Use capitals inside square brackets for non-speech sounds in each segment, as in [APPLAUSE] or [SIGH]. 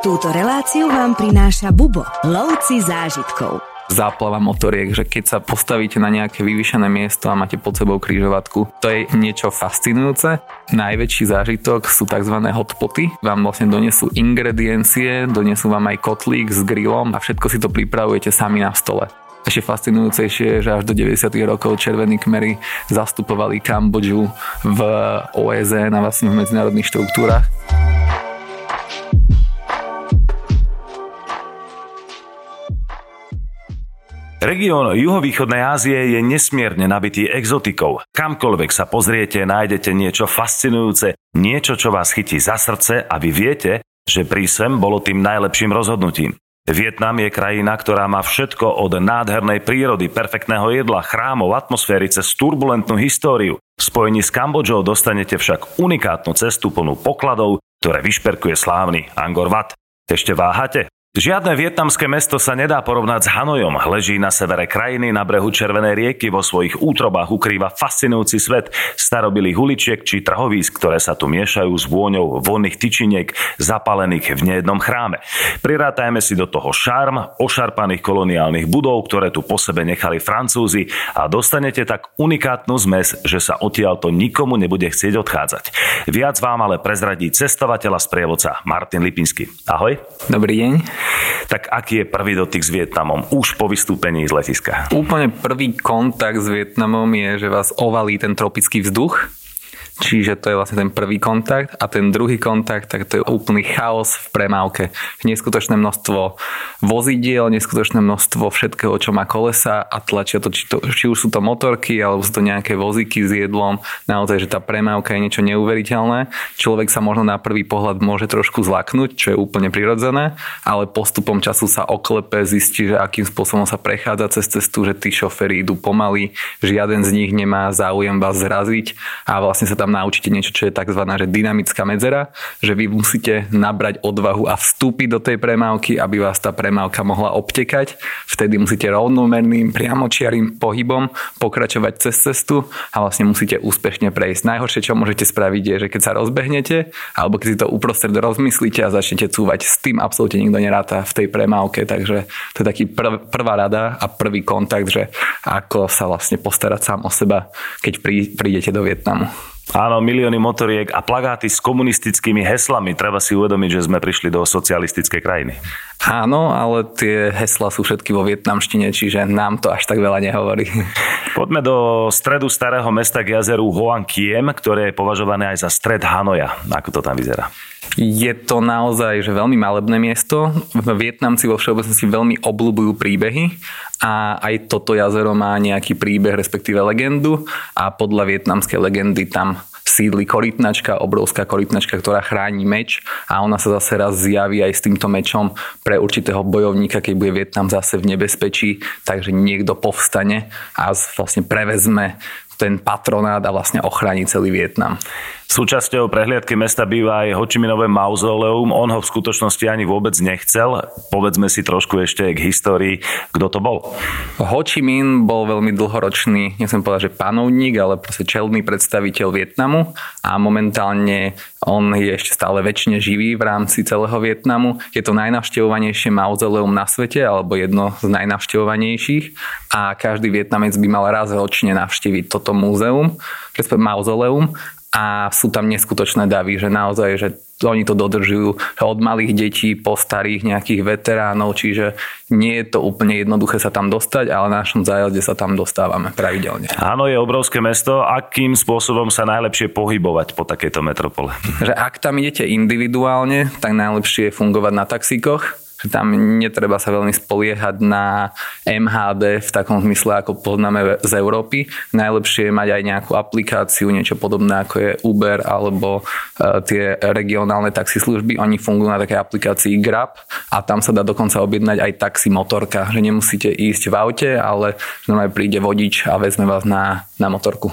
Túto reláciu vám prináša Bubo, lovci zážitkov záplava motoriek, že keď sa postavíte na nejaké vyvýšené miesto a máte pod sebou krížovatku, to je niečo fascinujúce. Najväčší zážitok sú tzv. hotpoty. Vám vlastne donesú ingrediencie, donesú vám aj kotlík s grillom a všetko si to pripravujete sami na stole. Ešte fascinujúcejšie je, že až do 90. rokov červení kmery zastupovali Kambodžu v OSN a vlastne v medzinárodných štruktúrach. Región juhovýchodnej Ázie je nesmierne nabitý exotikou. Kamkoľvek sa pozriete, nájdete niečo fascinujúce, niečo, čo vás chytí za srdce a vy viete, že prísem bolo tým najlepším rozhodnutím. Vietnam je krajina, ktorá má všetko od nádhernej prírody, perfektného jedla, chrámov, atmosféry cez turbulentnú históriu. V spojení s Kambodžou dostanete však unikátnu cestu plnú pokladov, ktoré vyšperkuje slávny Angkor Wat. Ešte váhate? Žiadne vietnamské mesto sa nedá porovnať s Hanojom. Leží na severe krajiny, na brehu Červenej rieky, vo svojich útrobách ukrýva fascinujúci svet starobilých uličiek či trhovísk, ktoré sa tu miešajú s vôňou voľných tyčiniek zapálených v nejednom chráme. Prirátajme si do toho šarm ošarpaných koloniálnych budov, ktoré tu po sebe nechali Francúzi a dostanete tak unikátnu zmes, že sa odtiaľto nikomu nebude chcieť odchádzať. Viac vám ale prezradí cestovateľa z prievodca Martin Lipinsky. Ahoj. Dobrý deň. Tak aký je prvý dotyk s Vietnamom už po vystúpení z letiska? Úplne prvý kontakt s Vietnamom je, že vás ovalí ten tropický vzduch Čiže to je vlastne ten prvý kontakt a ten druhý kontakt, tak to je úplný chaos v premávke. Neskutočné množstvo vozidiel, neskutočné množstvo všetkého, čo má kolesa a tlačia to či, to, či už sú to motorky, alebo sú to nejaké vozíky s jedlom. Naozaj, že tá premávka je niečo neuveriteľné. Človek sa možno na prvý pohľad môže trošku zlaknúť, čo je úplne prirodzené, ale postupom času sa oklepe, zistí, že akým spôsobom sa prechádza cez cestu, že tí šoféry idú pomaly, žiaden z nich nemá záujem vás zraziť a vlastne sa tam tam naučíte niečo, čo je tzv. Že dynamická medzera, že vy musíte nabrať odvahu a vstúpiť do tej premávky, aby vás tá premávka mohla obtekať. Vtedy musíte rovnomerným, priamočiarým pohybom pokračovať cez cestu a vlastne musíte úspešne prejsť. Najhoršie, čo môžete spraviť, je, že keď sa rozbehnete, alebo keď si to uprostred rozmyslíte a začnete cúvať, s tým absolútne nikto neráta v tej premávke, takže to je taký prv, prvá rada a prvý kontakt, že ako sa vlastne postarať sám o seba, keď prídete do Vietnamu. Áno, milióny motoriek a plagáty s komunistickými heslami. Treba si uvedomiť, že sme prišli do socialistickej krajiny. Áno, ale tie hesla sú všetky vo vietnamštine, čiže nám to až tak veľa nehovorí. [LAUGHS] Poďme do stredu starého mesta k jazeru Hoang Kiem, ktoré je považované aj za stred Hanoja. Ako to tam vyzerá? Je to naozaj že veľmi malebné miesto. Vietnamci vo všeobecnosti veľmi obľúbujú príbehy a aj toto jazero má nejaký príbeh, respektíve legendu a podľa vietnamskej legendy tam sídli korytnačka, obrovská korytnačka, ktorá chráni meč a ona sa zase raz zjaví aj s týmto mečom pre určitého bojovníka, keď bude Vietnam zase v nebezpečí, takže niekto povstane a vlastne prevezme ten patronát a vlastne ochráni celý Vietnam. Súčasťou prehliadky mesta býva aj Hočiminové mauzoleum. On ho v skutočnosti ani vôbec nechcel. Povedzme si trošku ešte k histórii, kto to bol. Ho bol veľmi dlhoročný, nechcem povedať, že panovník, ale proste čelný predstaviteľ Vietnamu a momentálne on je ešte stále väčšine živý v rámci celého Vietnamu. Je to najnavštevovanejšie mauzoleum na svete, alebo jedno z najnavštevovanejších a každý Vietnamec by mal raz ročne navštíviť toto múzeum, respektíve mauzoleum a sú tam neskutočné davy, že naozaj, že oni to dodržujú od malých detí po starých nejakých veteránov, čiže nie je to úplne jednoduché sa tam dostať, ale na našom zájazde sa tam dostávame pravidelne. Áno, je obrovské mesto. Akým spôsobom sa najlepšie pohybovať po takejto metropole? Že ak tam idete individuálne, tak najlepšie je fungovať na taxíkoch že tam netreba sa veľmi spoliehať na MHD v takom zmysle, ako poznáme z Európy. Najlepšie je mať aj nejakú aplikáciu, niečo podobné ako je Uber alebo uh, tie regionálne taxislužby. Oni fungujú na takej aplikácii Grab a tam sa dá dokonca objednať aj taxi motorka, že nemusíte ísť v aute, ale že príde vodič a vezme vás na, na motorku.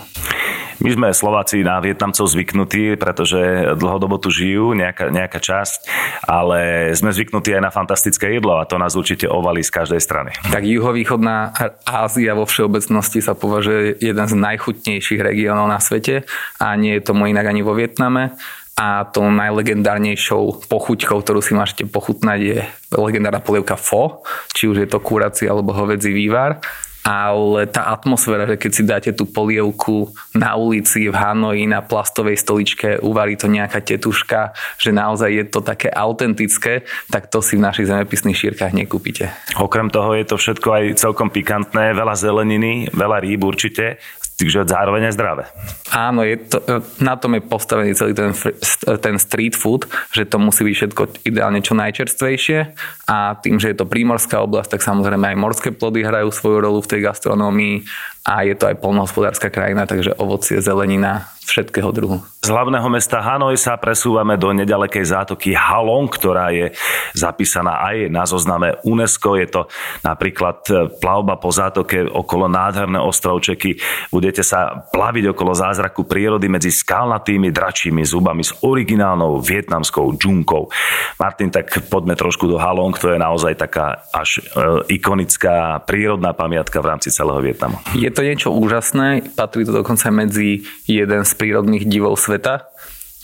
My sme Slováci na Vietnamcov zvyknutí, pretože dlhodobo tu žijú, nejaká, nejaká časť, ale sme zvyknutí aj na fantastické jedlo a to nás určite ovalí z každej strany. Tak juhovýchodná Ázia vo všeobecnosti sa považuje jeden z najchutnejších regiónov na svete a nie je tomu inak ani vo Vietname a tou najlegendárnejšou pochuťkou, ktorú si môžete pochutnať je legendárna polievka fo, či už je to kurací alebo hovedzí vývar ale tá atmosféra, že keď si dáte tú polievku na ulici v Hanoji na plastovej stoličke, uvarí to nejaká tetuška, že naozaj je to také autentické, tak to si v našich zemepisných šírkach nekúpite. Okrem toho je to všetko aj celkom pikantné, veľa zeleniny, veľa rýb určite, takže zároveň aj zdravé. Áno, je to, na tom je postavený celý ten, ten street food, že to musí byť všetko ideálne čo najčerstvejšie a tým, že je to prímorská oblasť, tak samozrejme aj morské plody hrajú svoju rolu v tej gastronómii a je to aj polnohospodárska krajina, takže ovocie, zelenina, všetkého druhu. Z hlavného mesta Hanoj sa presúvame do nedalekej zátoky Halong, ktorá je zapísaná aj na zozname UNESCO. Je to napríklad e, plavba po zátoke okolo nádherné ostrovčeky. Budete sa plaviť okolo zázraku prírody medzi skalnatými dračími zubami s originálnou vietnamskou džunkou. Martin, tak poďme trošku do Halong, to je naozaj taká až e, ikonická prírodná pamiatka v rámci celého Vietnamu. Je to niečo úžasné, patrí to dokonca medzi jeden z prírodných divov sveta.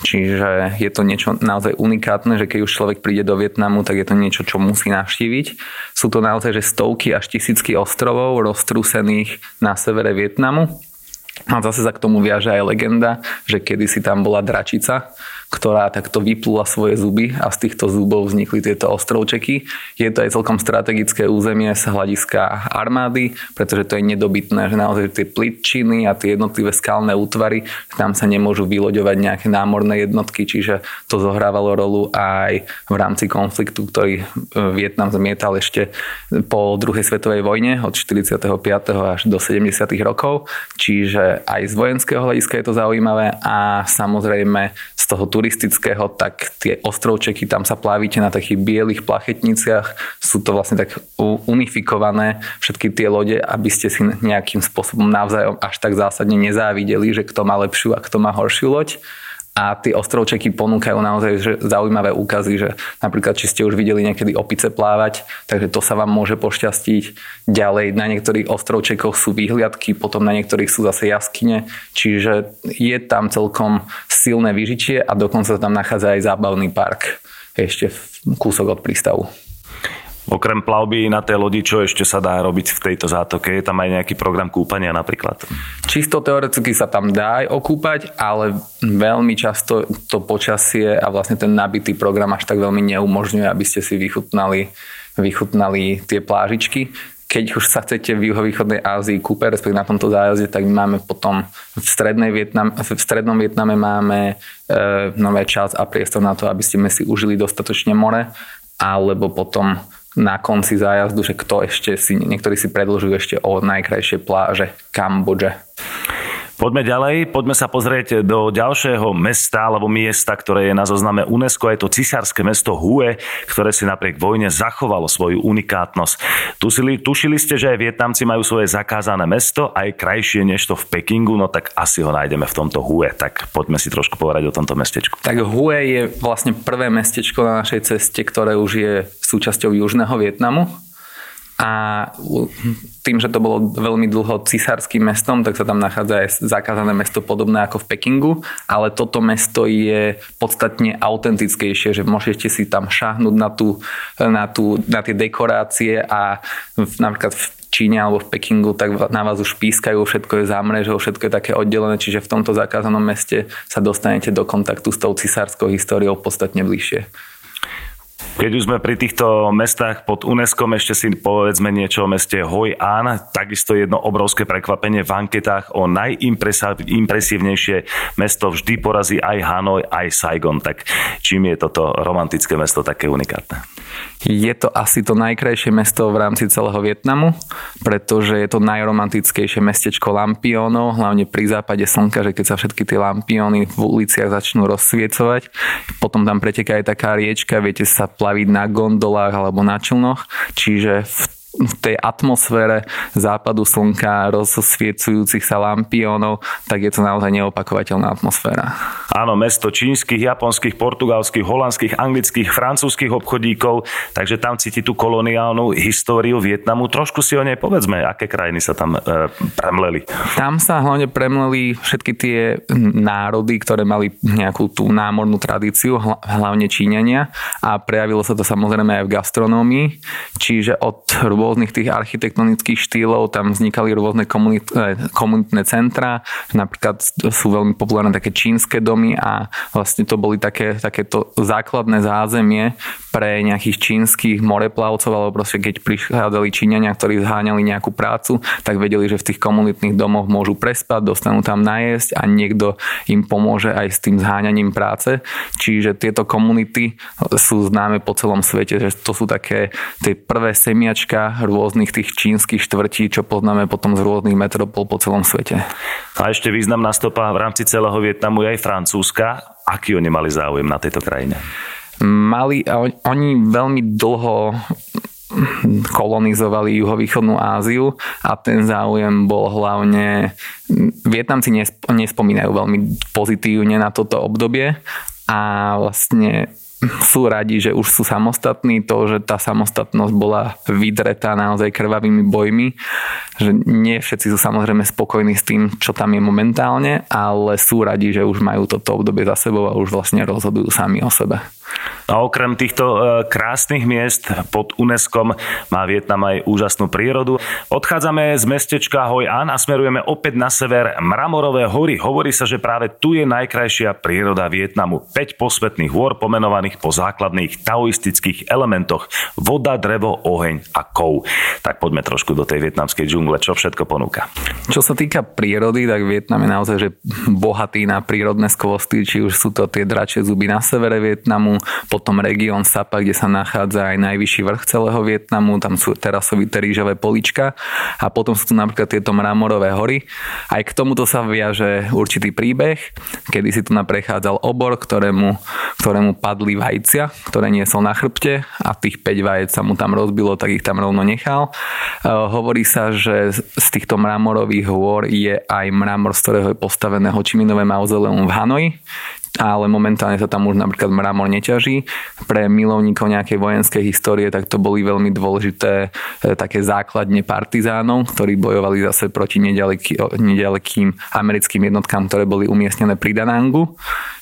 Čiže je to niečo naozaj unikátne, že keď už človek príde do Vietnamu, tak je to niečo, čo musí navštíviť. Sú to naozaj že stovky až tisícky ostrovov roztrúsených na severe Vietnamu. A zase sa k tomu viaže aj legenda, že kedysi tam bola dračica, ktorá takto vyplula svoje zuby a z týchto zubov vznikli tieto ostrovčeky. Je to aj celkom strategické územie z hľadiska armády, pretože to je nedobytné, že naozaj tie plitčiny a tie jednotlivé skalné útvary, tam sa nemôžu vyloďovať nejaké námorné jednotky, čiže to zohrávalo rolu aj v rámci konfliktu, ktorý e, Vietnam zmietal ešte po druhej svetovej vojne od 45. až do 70. rokov, čiže aj z vojenského hľadiska je to zaujímavé a samozrejme toho turistického, tak tie ostrovčeky, tam sa plavíte na takých bielých plachetniciach, sú to vlastne tak unifikované všetky tie lode, aby ste si nejakým spôsobom navzájom až tak zásadne nezávideli, že kto má lepšiu a kto má horšiu loď a tie ostrovčeky ponúkajú naozaj že zaujímavé úkazy, že napríklad, či ste už videli niekedy opice plávať, takže to sa vám môže pošťastiť. Ďalej na niektorých ostrovčekoch sú výhliadky, potom na niektorých sú zase jaskyne, čiže je tam celkom silné vyžitie a dokonca tam nachádza aj zábavný park ešte kúsok od prístavu. Okrem plavby na tej lodi, čo ešte sa dá robiť v tejto zátoke? Je tam aj nejaký program kúpania napríklad? Čisto teoreticky sa tam dá aj okúpať, ale veľmi často to počasie a vlastne ten nabitý program až tak veľmi neumožňuje, aby ste si vychutnali, vychutnali tie plážičky keď už sa chcete v juhovýchodnej Ázii kúpať, respektíve na tomto zájazde, tak my máme potom v, strednej Vietnam, v strednom Vietname máme e, nové čas a priestor na to, aby ste si užili dostatočne more, alebo potom na konci zájazdu, že kto ešte si, niektorí si predlžujú ešte o najkrajšie pláže Kambodže. Poďme ďalej, poďme sa pozrieť do ďalšieho mesta alebo miesta, ktoré je na zozname UNESCO. Je to cisárske mesto Hue, ktoré si napriek vojne zachovalo svoju unikátnosť. Tušili, tušili ste, že aj Vietnamci majú svoje zakázané mesto, aj krajšie než to v Pekingu, no tak asi ho nájdeme v tomto Hue. Tak poďme si trošku povedať o tomto mestečku. Tak Hue je vlastne prvé mestečko na našej ceste, ktoré už je súčasťou Južného Vietnamu a tým, že to bolo veľmi dlho cisárským mestom, tak sa tam nachádza aj zakázané mesto podobné ako v Pekingu, ale toto mesto je podstatne autentickejšie, že môžete si tam šáhnuť na, tú, na, tú, na tie dekorácie a v, napríklad v Číne alebo v Pekingu, tak na vás už pískajú, všetko je zámrežou, všetko je také oddelené, čiže v tomto zakázanom meste sa dostanete do kontaktu s tou cisárskou históriou podstatne bližšie. Keď už sme pri týchto mestách pod UNESCO, ešte si povedzme niečo o meste Hoi An. Takisto jedno obrovské prekvapenie v anketách o najimpresívnejšie mesto vždy porazí aj Hanoi, aj Saigon. Tak čím je toto romantické mesto také unikátne? Je to asi to najkrajšie mesto v rámci celého Vietnamu, pretože je to najromantickejšie mestečko lampiónov, hlavne pri západe slnka, že keď sa všetky tie lampióny v uliciach začnú rozsviecovať, potom tam preteká aj taká riečka, viete sa plaviť na gondolách alebo na člnoch, čiže v v tej atmosfére západu slnka, rozsviecujúcich sa lampiónov, tak je to naozaj neopakovateľná atmosféra. Áno, mesto čínskych, japonských, portugalských, holandských, anglických, francúzskych obchodíkov, takže tam cíti tú koloniálnu históriu Vietnamu. Trošku si o nej povedzme, aké krajiny sa tam e, premleli. Tam sa hlavne premleli všetky tie národy, ktoré mali nejakú tú námornú tradíciu, hlavne Číňania a prejavilo sa to samozrejme aj v gastronómii, čiže od rôznych tých architektonických štýlov tam vznikali rôzne komunit, e, komunitné centra, napríklad sú veľmi populárne také čínske domy a vlastne to boli také, takéto základné zázemie pre nejakých čínskych moreplavcov alebo proste keď prichádzali Číňania, ktorí zháňali nejakú prácu, tak vedeli, že v tých komunitných domoch môžu prespať, dostanú tam najesť a niekto im pomôže aj s tým zháňaním práce. Čiže tieto komunity sú známe po celom svete, že to sú také tie prvé semiačka rôznych tých čínskych štvrtí, čo poznáme potom z rôznych metropol po celom svete. A ešte významná stopa v rámci celého Vietnamu je aj francúzska. Aký oni mali záujem na tejto krajine? Mali, oni veľmi dlho kolonizovali juhovýchodnú Áziu a ten záujem bol hlavne... Vietnamci nespomínajú veľmi pozitívne na toto obdobie a vlastne sú radi, že už sú samostatní. To, že tá samostatnosť bola vydretá naozaj krvavými bojmi, že nie všetci sú samozrejme spokojní s tým, čo tam je momentálne, ale sú radi, že už majú toto obdobie za sebou a už vlastne rozhodujú sami o sebe. A okrem týchto e, krásnych miest pod UNESCO má Vietnam aj úžasnú prírodu. Odchádzame z mestečka Hoi An a smerujeme opäť na sever Mramorové hory. Hovorí sa, že práve tu je najkrajšia príroda Vietnamu. 5 posvetných hôr pomenovaných po základných taoistických elementoch. Voda, drevo, oheň a kov. Tak poďme trošku do tej vietnamskej džungle, čo všetko ponúka. Čo sa týka prírody, tak Vietnam je naozaj že bohatý na prírodné skvosty, či už sú to tie dračie zuby na severe Vietnamu, potom región Sapa, kde sa nachádza aj najvyšší vrch celého Vietnamu, tam sú terasovité rýžové polička a potom sú tu napríklad tieto mramorové hory. Aj k tomuto sa viaže určitý príbeh, kedy si tu naprechádzal obor, ktorému, ktorému padli vajcia, ktoré niesol na chrbte a tých 5 vajec sa mu tam rozbilo, tak ich tam rovno nechal. E, hovorí sa, že z týchto mramorových hôr je aj mramor, z ktorého je postavené Hočiminové mauzoleum v Hanoji, ale momentálne sa tam už napríklad mramor neťaží. Pre milovníkov nejakej vojenskej histórie tak to boli veľmi dôležité e, také základne partizánov, ktorí bojovali zase proti nedalekým americkým jednotkám, ktoré boli umiestnené pri Danangu.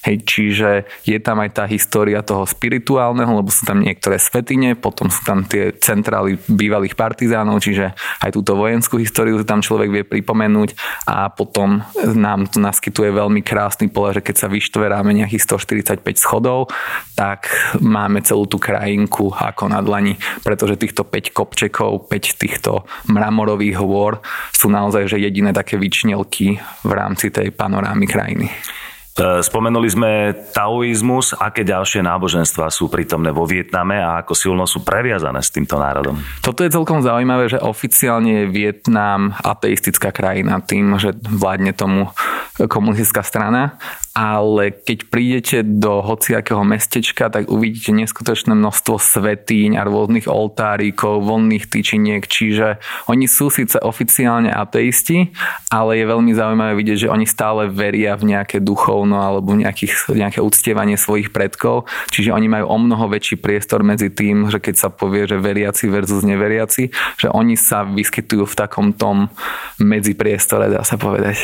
Hej, čiže je tam aj tá história toho spirituálneho, lebo sú tam niektoré svetine, potom sú tam tie centrály bývalých partizánov, čiže aj túto vojenskú históriu tam človek vie pripomenúť a potom nám to naskytuje veľmi krásny pole, že keď sa vyštveráme nejakých 145 schodov, tak máme celú tú krajinku ako na dlani, pretože týchto 5 kopčekov, 5 týchto mramorových hôr sú naozaj že jediné také vyčnelky v rámci tej panorámy krajiny. E, spomenuli sme taoizmus, aké ďalšie náboženstva sú prítomné vo Vietname a ako silno sú previazané s týmto národom. Toto je celkom zaujímavé, že oficiálne je Vietnam ateistická krajina tým, že vládne tomu komunistická strana, ale keď prídete do hociakého mestečka, tak uvidíte neskutočné množstvo svetíň a rôznych oltárikov, voľných tyčiniek, čiže oni sú síce oficiálne ateisti, ale je veľmi zaujímavé vidieť, že oni stále veria v nejaké duchovno alebo nejakých, nejaké uctievanie svojich predkov, čiže oni majú o mnoho väčší priestor medzi tým, že keď sa povie, že veriaci versus neveriaci, že oni sa vyskytujú v takom tom medzipriestore, dá sa povedať.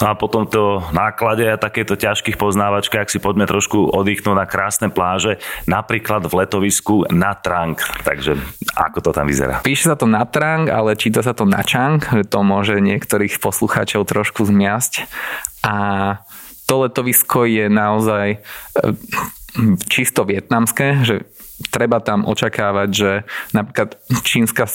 No a potom to náklade a takéto ťažkých poznávačkách si poďme trošku oddychnúť na krásne pláže, napríklad v letovisku na Trang. Takže ako to tam vyzerá? Píše sa to na Trang, ale číta sa to na Chang, že to môže niektorých poslucháčov trošku zmiasť. A to letovisko je naozaj e, čisto vietnamské, že treba tam očakávať, že napríklad čínska e,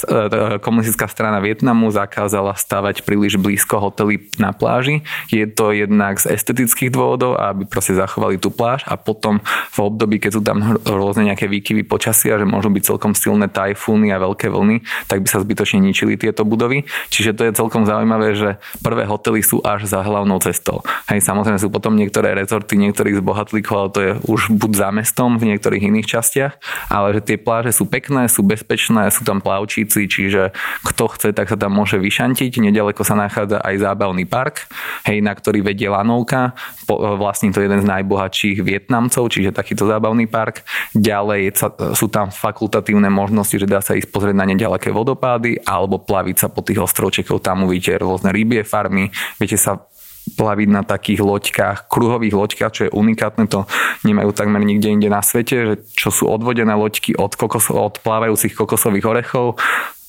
komunistická strana Vietnamu zakázala stavať príliš blízko hotely na pláži. Je to jednak z estetických dôvodov, aby proste zachovali tú pláž a potom v období, keď sú tam rôzne nejaké výkyvy počasia, že môžu byť celkom silné tajfúny a veľké vlny, tak by sa zbytočne ničili tieto budovy. Čiže to je celkom zaujímavé, že prvé hotely sú až za hlavnou cestou. Hej, samozrejme sú potom niektoré rezorty niektorých zbohatlíkov, ale to je už buď za mestom v niektorých iných častiach ale že tie pláže sú pekné, sú bezpečné, sú tam plavčíci, čiže kto chce, tak sa tam môže vyšantiť. Nedaleko sa nachádza aj zábavný park, hej, na ktorý vedie lanovka. Po, vlastne to je jeden z najbohatších Vietnamcov, čiže takýto zábavný park. Ďalej sa, sú tam fakultatívne možnosti, že dá sa ísť pozrieť na nedaleké vodopády alebo plaviť sa po tých ostrovčekov, tam uvidíte rôzne rybie farmy, viete sa plaviť na takých loďkách, kruhových loďkách, čo je unikátne, to nemajú takmer nikde inde na svete, že čo sú odvodené loďky od, kokos, od plávajúcich kokosových orechov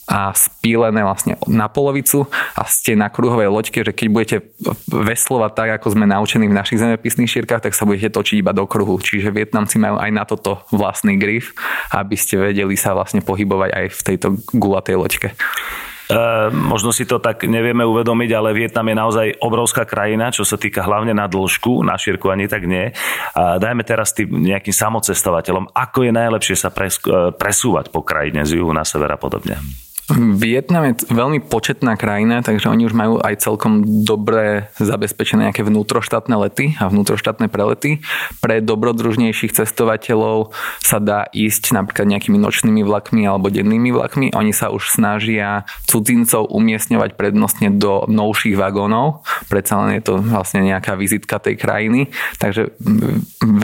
a spílené vlastne na polovicu a ste na kruhovej loďke, že keď budete veslovať tak, ako sme naučení v našich zemepisných šírkach, tak sa budete točiť iba do kruhu. Čiže Vietnamci majú aj na toto vlastný grif, aby ste vedeli sa vlastne pohybovať aj v tejto gulatej loďke. E, možno si to tak nevieme uvedomiť, ale Vietnam je naozaj obrovská krajina, čo sa týka hlavne na dĺžku, na šírku ani tak nie. A dajme teraz tým nejakým samocestovateľom, ako je najlepšie sa e, presúvať po krajine z juhu na sever a podobne. Vietnam je veľmi početná krajina, takže oni už majú aj celkom dobre zabezpečené nejaké vnútroštátne lety a vnútroštátne prelety. Pre dobrodružnejších cestovateľov sa dá ísť napríklad nejakými nočnými vlakmi alebo dennými vlakmi. Oni sa už snažia cudzincov umiestňovať prednostne do novších vagónov. Predsa len je to vlastne nejaká vizitka tej krajiny, takže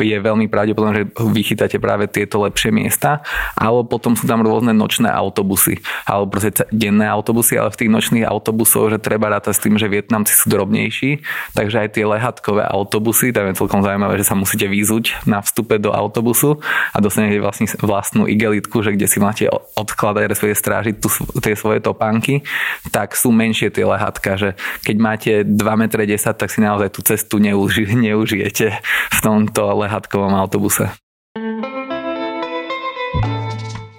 je veľmi pravdepodobné, že vychytáte práve tieto lepšie miesta. Alebo potom sú tam rôzne nočné autobusy. Alebo proste denné autobusy, ale v tých nočných autobusoch, že treba rátať s tým, že Vietnamci sú drobnejší, takže aj tie lehatkové autobusy, tam je celkom zaujímavé, že sa musíte výzuť na vstupe do autobusu a dostanete vlastne vlastnú igelitku, že kde si máte odkladať, respektíve strážiť tu, tie svoje topánky, tak sú menšie tie lehatka, že keď máte 2 m 10, tak si naozaj tú cestu neuži, [LAUGHS] neužijete v tomto lehatkovom autobuse.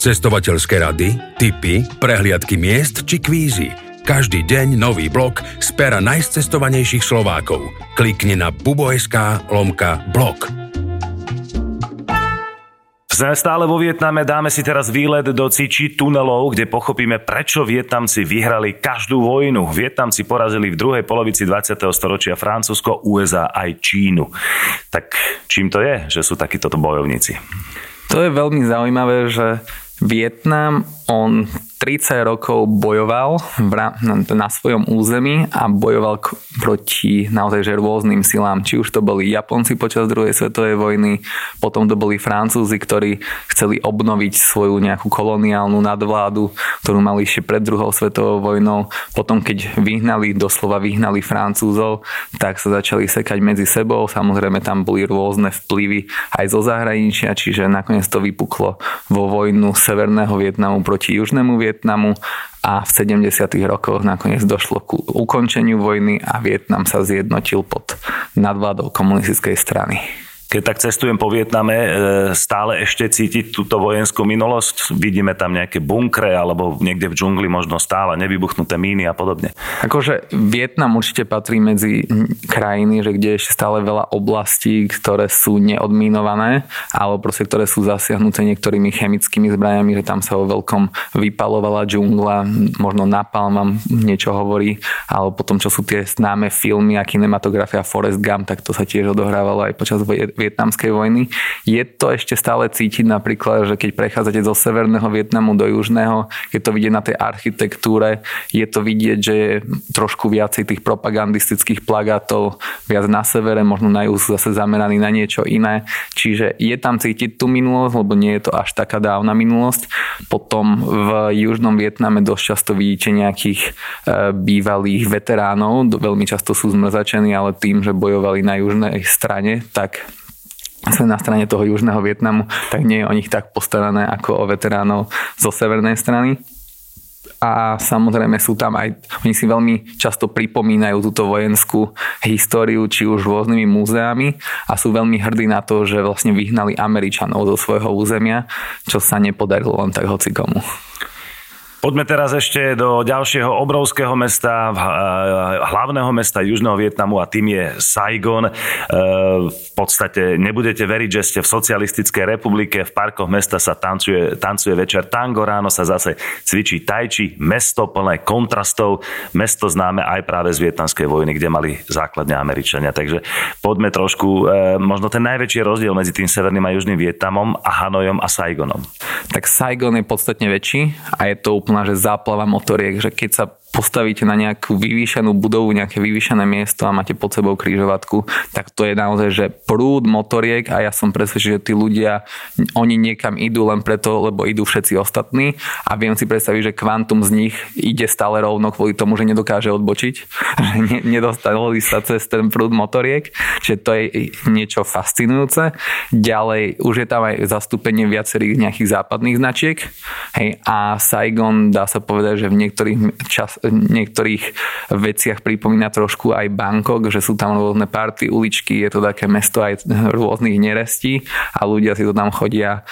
Cestovateľské rady, tipy, prehliadky miest či kvízy. Každý deň nový blok z pera najcestovanejších Slovákov. Klikni na bubo.sk lomka blog. Sme stále vo Vietname, dáme si teraz výlet do Ciči tunelov, kde pochopíme, prečo Vietnamci vyhrali každú vojnu. Vietnamci porazili v druhej polovici 20. storočia Francúzsko, USA aj Čínu. Tak čím to je, že sú takíto bojovníci? To je veľmi zaujímavé, že Vietnam, on 30 rokov bojoval na svojom území a bojoval proti naozaj že rôznym silám. Či už to boli Japonci počas druhej svetovej vojny, potom to boli Francúzi, ktorí chceli obnoviť svoju nejakú koloniálnu nadvládu, ktorú mali ešte pred druhou svetovou vojnou. Potom keď vyhnali, doslova vyhnali Francúzov, tak sa začali sekať medzi sebou. Samozrejme tam boli rôzne vplyvy aj zo zahraničia, čiže nakoniec to vypuklo vo vojnu Severného Vietnamu proti Južnému Vietnamu Vietnamu a v 70. rokoch nakoniec došlo ku ukončeniu vojny a Vietnam sa zjednotil pod nadvládou komunistickej strany. Keď tak cestujem po Vietname, e, stále ešte cítiť túto vojenskú minulosť? Vidíme tam nejaké bunkre alebo niekde v džungli možno stále nevybuchnuté míny a podobne. Akože Vietnam určite patrí medzi krajiny, že kde je ešte stále veľa oblastí, ktoré sú neodmínované alebo proste ktoré sú zasiahnuté niektorými chemickými zbraniami, že tam sa vo veľkom vypalovala džungla, možno napalm vám niečo hovorí, alebo potom čo sú tie známe filmy a kinematografia Forest Gump, tak to sa tiež odohrávalo aj počas vietnamskej vojny. Je to ešte stále cítiť napríklad, že keď prechádzate zo severného Vietnamu do južného, je to vidieť na tej architektúre, je to vidieť, že je trošku viacej tých propagandistických plagátov, viac na severe, možno na juhu zase zameraný na niečo iné. Čiže je tam cítiť tú minulosť, lebo nie je to až taká dávna minulosť. Potom v južnom Vietname dosť často vidíte nejakých e, bývalých veteránov, veľmi často sú zmrzačení, ale tým, že bojovali na južnej strane, tak sme na strane toho južného Vietnamu, tak nie je o nich tak postarané ako o veteránov zo severnej strany. A samozrejme sú tam aj, oni si veľmi často pripomínajú túto vojenskú históriu, či už rôznymi múzeami a sú veľmi hrdí na to, že vlastne vyhnali Američanov zo svojho územia, čo sa nepodarilo len tak hoci komu. Poďme teraz ešte do ďalšieho obrovského mesta, eh, hlavného mesta Južného Vietnamu a tým je Saigon. Eh, v podstate nebudete veriť, že ste v socialistickej republike, v parkoch mesta sa tancuje, tancuje večer tango, ráno sa zase cvičí tajči, mesto plné kontrastov, mesto známe aj práve z vietnamskej vojny, kde mali základne Američania. Takže poďme trošku, eh, možno ten najväčší rozdiel medzi tým severným a južným Vietnamom a Hanojom a Saigonom. Tak Saigon je podstatne väčší a je to úplná že záplava motoriek, že keď sa postavíte na nejakú vyvýšenú budovu, nejaké vyvýšené miesto a máte pod sebou krížovatku, tak to je naozaj, že prúd motoriek a ja som presvedčený, že tí ľudia, oni niekam idú len preto, lebo idú všetci ostatní a viem si predstaviť, že kvantum z nich ide stále rovno kvôli tomu, že nedokáže odbočiť, [LAUGHS] že ne, nedostali sa cez ten prúd motoriek, čiže to je niečo fascinujúce. Ďalej, už je tam aj zastúpenie viacerých nejakých západných značiek hej, a Saigon dá sa povedať, že v niektorých čas, niektorých veciach pripomína trošku aj Bangkok, že sú tam rôzne party, uličky, je to také mesto aj rôznych nerestí a ľudia si to tam chodia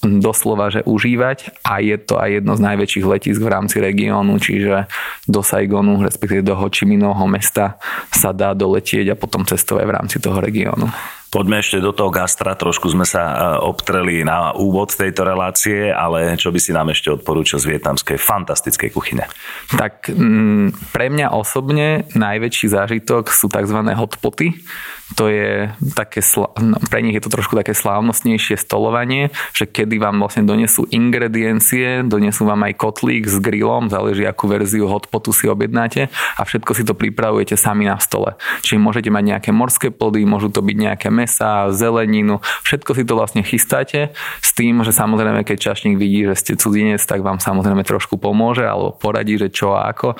doslova, že užívať a je to aj jedno z najväčších letisk v rámci regiónu, čiže do Saigonu, respektíve do Ho mesta sa dá doletieť a potom cestovať v rámci toho regiónu. Poďme ešte do toho gastra, trošku sme sa e, obtreli na úvod tejto relácie, ale čo by si nám ešte odporúčil z vietnamskej fantastickej kuchyne? Tak mm, pre mňa osobne najväčší zážitok sú tzv. hotpoty to je také, no, pre nich je to trošku také slávnostnejšie stolovanie, že kedy vám vlastne donesú ingrediencie, donesú vám aj kotlík s grillom, záleží akú verziu hotpotu si objednáte a všetko si to pripravujete sami na stole. Čiže môžete mať nejaké morské plody, môžu to byť nejaké mesa, zeleninu, všetko si to vlastne chystáte s tým, že samozrejme keď čašník vidí, že ste cudzinec, tak vám samozrejme trošku pomôže alebo poradí, že čo a ako.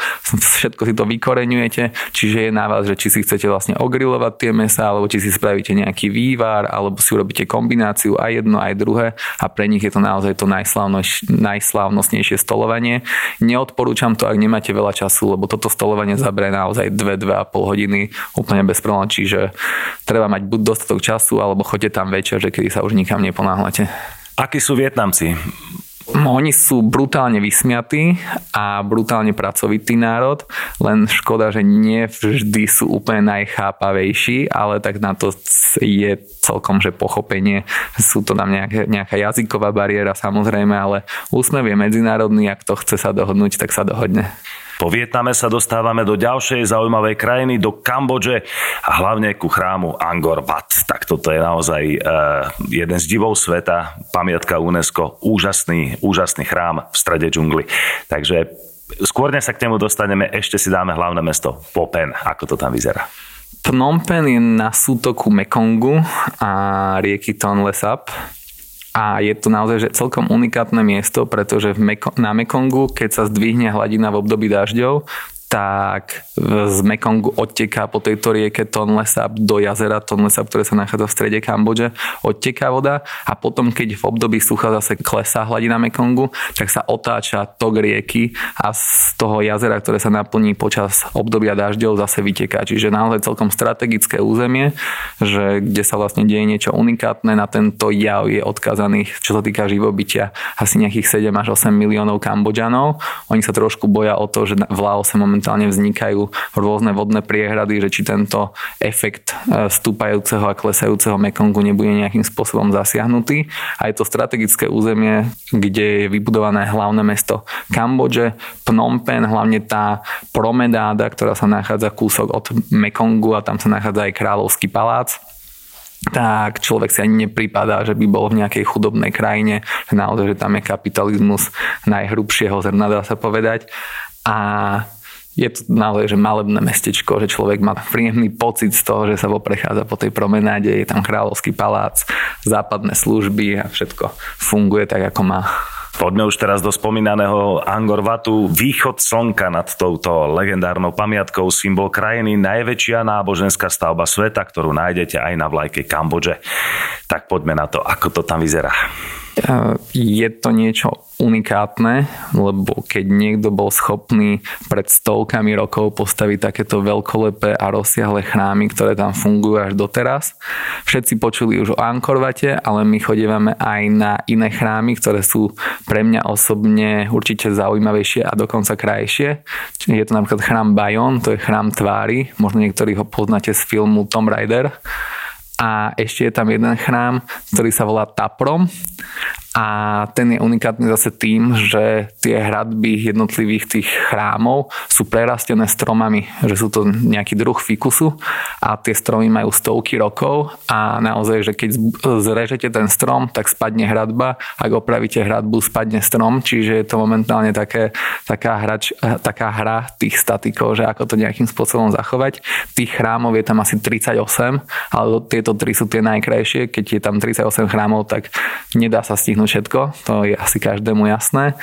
Všetko si to vykoreňujete, čiže je na vás, že či si chcete vlastne ogrilovať tie mesa mesa, alebo či si spravíte nejaký vývar, alebo si urobíte kombináciu aj jedno, aj druhé a pre nich je to naozaj to najslávnostnejšie stolovanie. Neodporúčam to, ak nemáte veľa času, lebo toto stolovanie zabere naozaj 2-2,5 hodiny úplne bez problémov, čiže treba mať buď dostatok času, alebo choďte tam večer, že kedy sa už nikam neponáhľate. Akí sú Vietnamci? Oni sú brutálne vysmiatí a brutálne pracovitý národ, len škoda, že nie vždy sú úplne najchápavejší, ale tak na to je celkom, že pochopenie. Sú to tam nejaké, nejaká jazyková bariéra samozrejme, ale úsmev je medzinárodný, ak to chce sa dohodnúť, tak sa dohodne. Po Vietname sa dostávame do ďalšej zaujímavej krajiny, do Kambodže a hlavne ku chrámu Angkor Wat. Tak toto je naozaj uh, jeden z divov sveta, pamiatka UNESCO, úžasný, úžasný chrám v strede džungli. Takže skôr sa k nemu dostaneme, ešte si dáme hlavné mesto Popen, ako to tam vyzerá. Phnom Penh je na sútoku Mekongu a rieky Tonle Sap a je to naozaj že celkom unikátne miesto, pretože v Meko- na Mekongu, keď sa zdvihne hladina v období dažďov, tak z Mekongu odteká po tejto rieke Tonle Sap do jazera Tonle Sap, ktoré sa nachádza v strede Kambodže, odteká voda a potom, keď v období sucha zase klesá hladina Mekongu, tak sa otáča tok rieky a z toho jazera, ktoré sa naplní počas obdobia dažďov, zase vyteká. Čiže naozaj celkom strategické územie, že kde sa vlastne deje niečo unikátne, na tento jav je odkazaných, čo sa týka živobytia, asi nejakých 7 až 8 miliónov Kambodžanov. Oni sa trošku boja o to, že v Laose momentálne momentálne vznikajú rôzne vodné priehrady, že či tento efekt e, stúpajúceho a klesajúceho Mekongu nebude nejakým spôsobom zasiahnutý. A je to strategické územie, kde je vybudované hlavné mesto Kambodže, Phnom Penh, hlavne tá promenáda, ktorá sa nachádza kúsok od Mekongu a tam sa nachádza aj kráľovský palác tak človek si ani nepripadá, že by bol v nejakej chudobnej krajine, naozaj, že tam je kapitalizmus najhrubšieho zrna, dá sa povedať. A je to naozaj že malebné mestečko, že človek má príjemný pocit z toho, že sa prechádza po tej promenáde, je tam kráľovský palác, západné služby a všetko funguje tak, ako má. Poďme už teraz do spomínaného Angor Vatu. Východ slnka nad touto legendárnou pamiatkou, symbol krajiny, najväčšia náboženská stavba sveta, ktorú nájdete aj na vlajke Kambodže. Tak poďme na to, ako to tam vyzerá. Je to niečo unikátne, lebo keď niekto bol schopný pred stovkami rokov postaviť takéto veľkolepé a rozsiahle chrámy, ktoré tam fungujú až doteraz. Všetci počuli už o Ankorvate, ale my chodívame aj na iné chrámy, ktoré sú pre mňa osobne určite zaujímavejšie a dokonca krajšie. Je to napríklad chrám Bayon, to je chrám tvári, možno niektorí ho poznáte z filmu Tom Raider a ešte je tam jeden chrám, ktorý sa volá Taprom a ten je unikátny zase tým, že tie hradby jednotlivých tých chrámov sú prerastené stromami, že sú to nejaký druh fikusu a tie stromy majú stovky rokov a naozaj, že keď zrežete ten strom, tak spadne hradba, ak opravíte hradbu, spadne strom, čiže je to momentálne také, taká, hrač, taká hra tých statikov, že ako to nejakým spôsobom zachovať. Tých chrámov je tam asi 38, ale tieto tri sú tie najkrajšie. Keď je tam 38 chrámov, tak nedá sa stihnúť stihnúť všetko, to je asi každému jasné,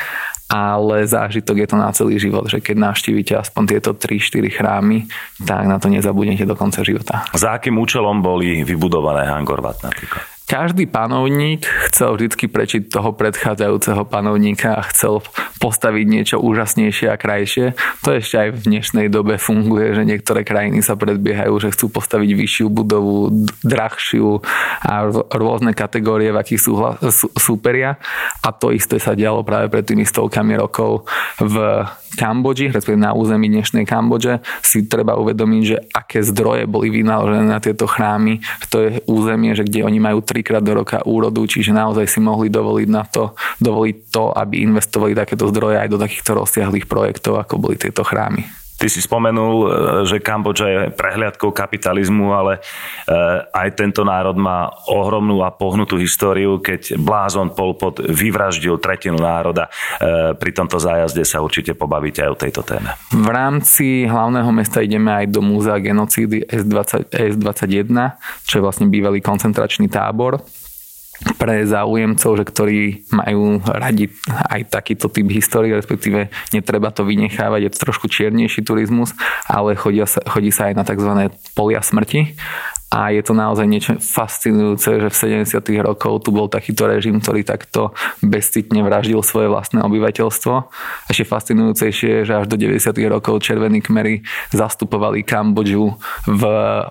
ale zážitok je to na celý život, že keď navštívite aspoň tieto 3-4 chrámy, tak na to nezabudnete do konca života. Za akým účelom boli vybudované Hangorvat napríklad? Každý panovník chcel vždy prečiť toho predchádzajúceho panovníka a chcel postaviť niečo úžasnejšie a krajšie. To ešte aj v dnešnej dobe funguje, že niektoré krajiny sa predbiehajú, že chcú postaviť vyššiu budovu, drahšiu a rôzne kategórie, v akých sú, súperia. A to isté sa dialo práve pred tými stovkami rokov v Kambodži, respektíve na území dnešnej Kambodže, si treba uvedomiť, že aké zdroje boli vynaložené na tieto chrámy. To je územie, že kde oni majú trikrát do roka úrodu, čiže naozaj si mohli dovoliť na to, dovoliť to, aby investovali takéto zdroje aj do takýchto rozsiahlých projektov, ako boli tieto chrámy. Ty si spomenul, e, že Kambodža je prehliadkou kapitalizmu, ale e, aj tento národ má ohromnú a pohnutú históriu, keď blázon Pol Pot vyvraždil tretinu národa. E, pri tomto zájazde sa určite pobavíte aj o tejto téme. V rámci hlavného mesta ideme aj do múzea genocídy S20, S21, čo je vlastne bývalý koncentračný tábor pre záujemcov, že ktorí majú radi aj takýto typ histórie, respektíve netreba to vynechávať, je to trošku čiernejší turizmus, ale chodí sa, chodí sa aj na tzv. polia smrti a je to naozaj niečo fascinujúce, že v 70. rokov tu bol takýto režim, ktorý takto bezcitne vraždil svoje vlastné obyvateľstvo. Ešte fascinujúcejšie že až do 90. rokov červení kmery zastupovali Kambodžu v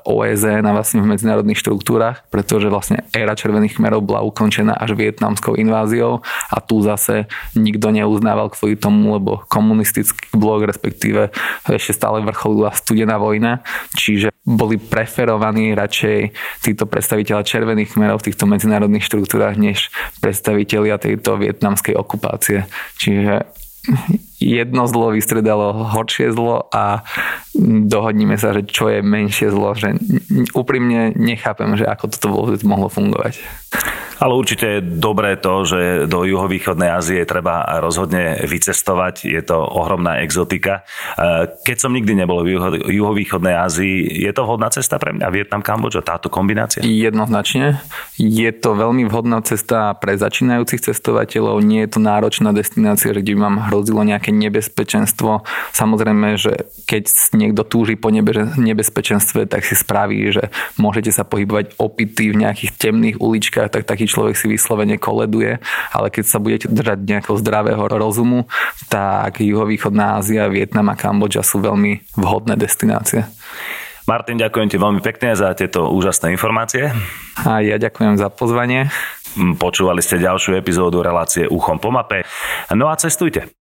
OSN a vlastne v medzinárodných štruktúrach, pretože vlastne éra červených kmerov bola ukončená až vietnamskou inváziou a tu zase nikto neuznával kvôli tomu, lebo komunistický blok, respektíve ešte stále vrcholila studená vojna, čiže boli preferovaní radšej títo predstaviteľa červených kmerov v týchto medzinárodných štruktúrach, než predstavitelia tejto vietnamskej okupácie. Čiže jedno zlo vystredalo horšie zlo a dohodníme sa, že čo je menšie zlo, že úprimne nechápem, že ako toto vôbec mohlo fungovať. Ale určite je dobré to, že do juhovýchodnej Ázie treba rozhodne vycestovať. Je to ohromná exotika. E, keď som nikdy nebol v juhovýchodnej Ázii, je to vhodná cesta pre mňa? Vietnam, Kambodža, táto kombinácia? Jednoznačne. Je to veľmi vhodná cesta pre začínajúcich cestovateľov. Nie je to náročná destinácia, kde by vám hrozilo nejaké nebezpečenstvo. Samozrejme, že keď niekto túži po nebezpečenstve, tak si spraví, že môžete sa pohybovať opity v nejakých temných uličkách, tak taký človek si vyslovene koleduje, ale keď sa budete držať nejakého zdravého rozumu, tak juhovýchodná Ázia, Vietnam a Kambodža sú veľmi vhodné destinácie. Martin, ďakujem ti veľmi pekne za tieto úžasné informácie. A ja ďakujem za pozvanie. Počúvali ste ďalšiu epizódu relácie Uchom po mape. No a cestujte.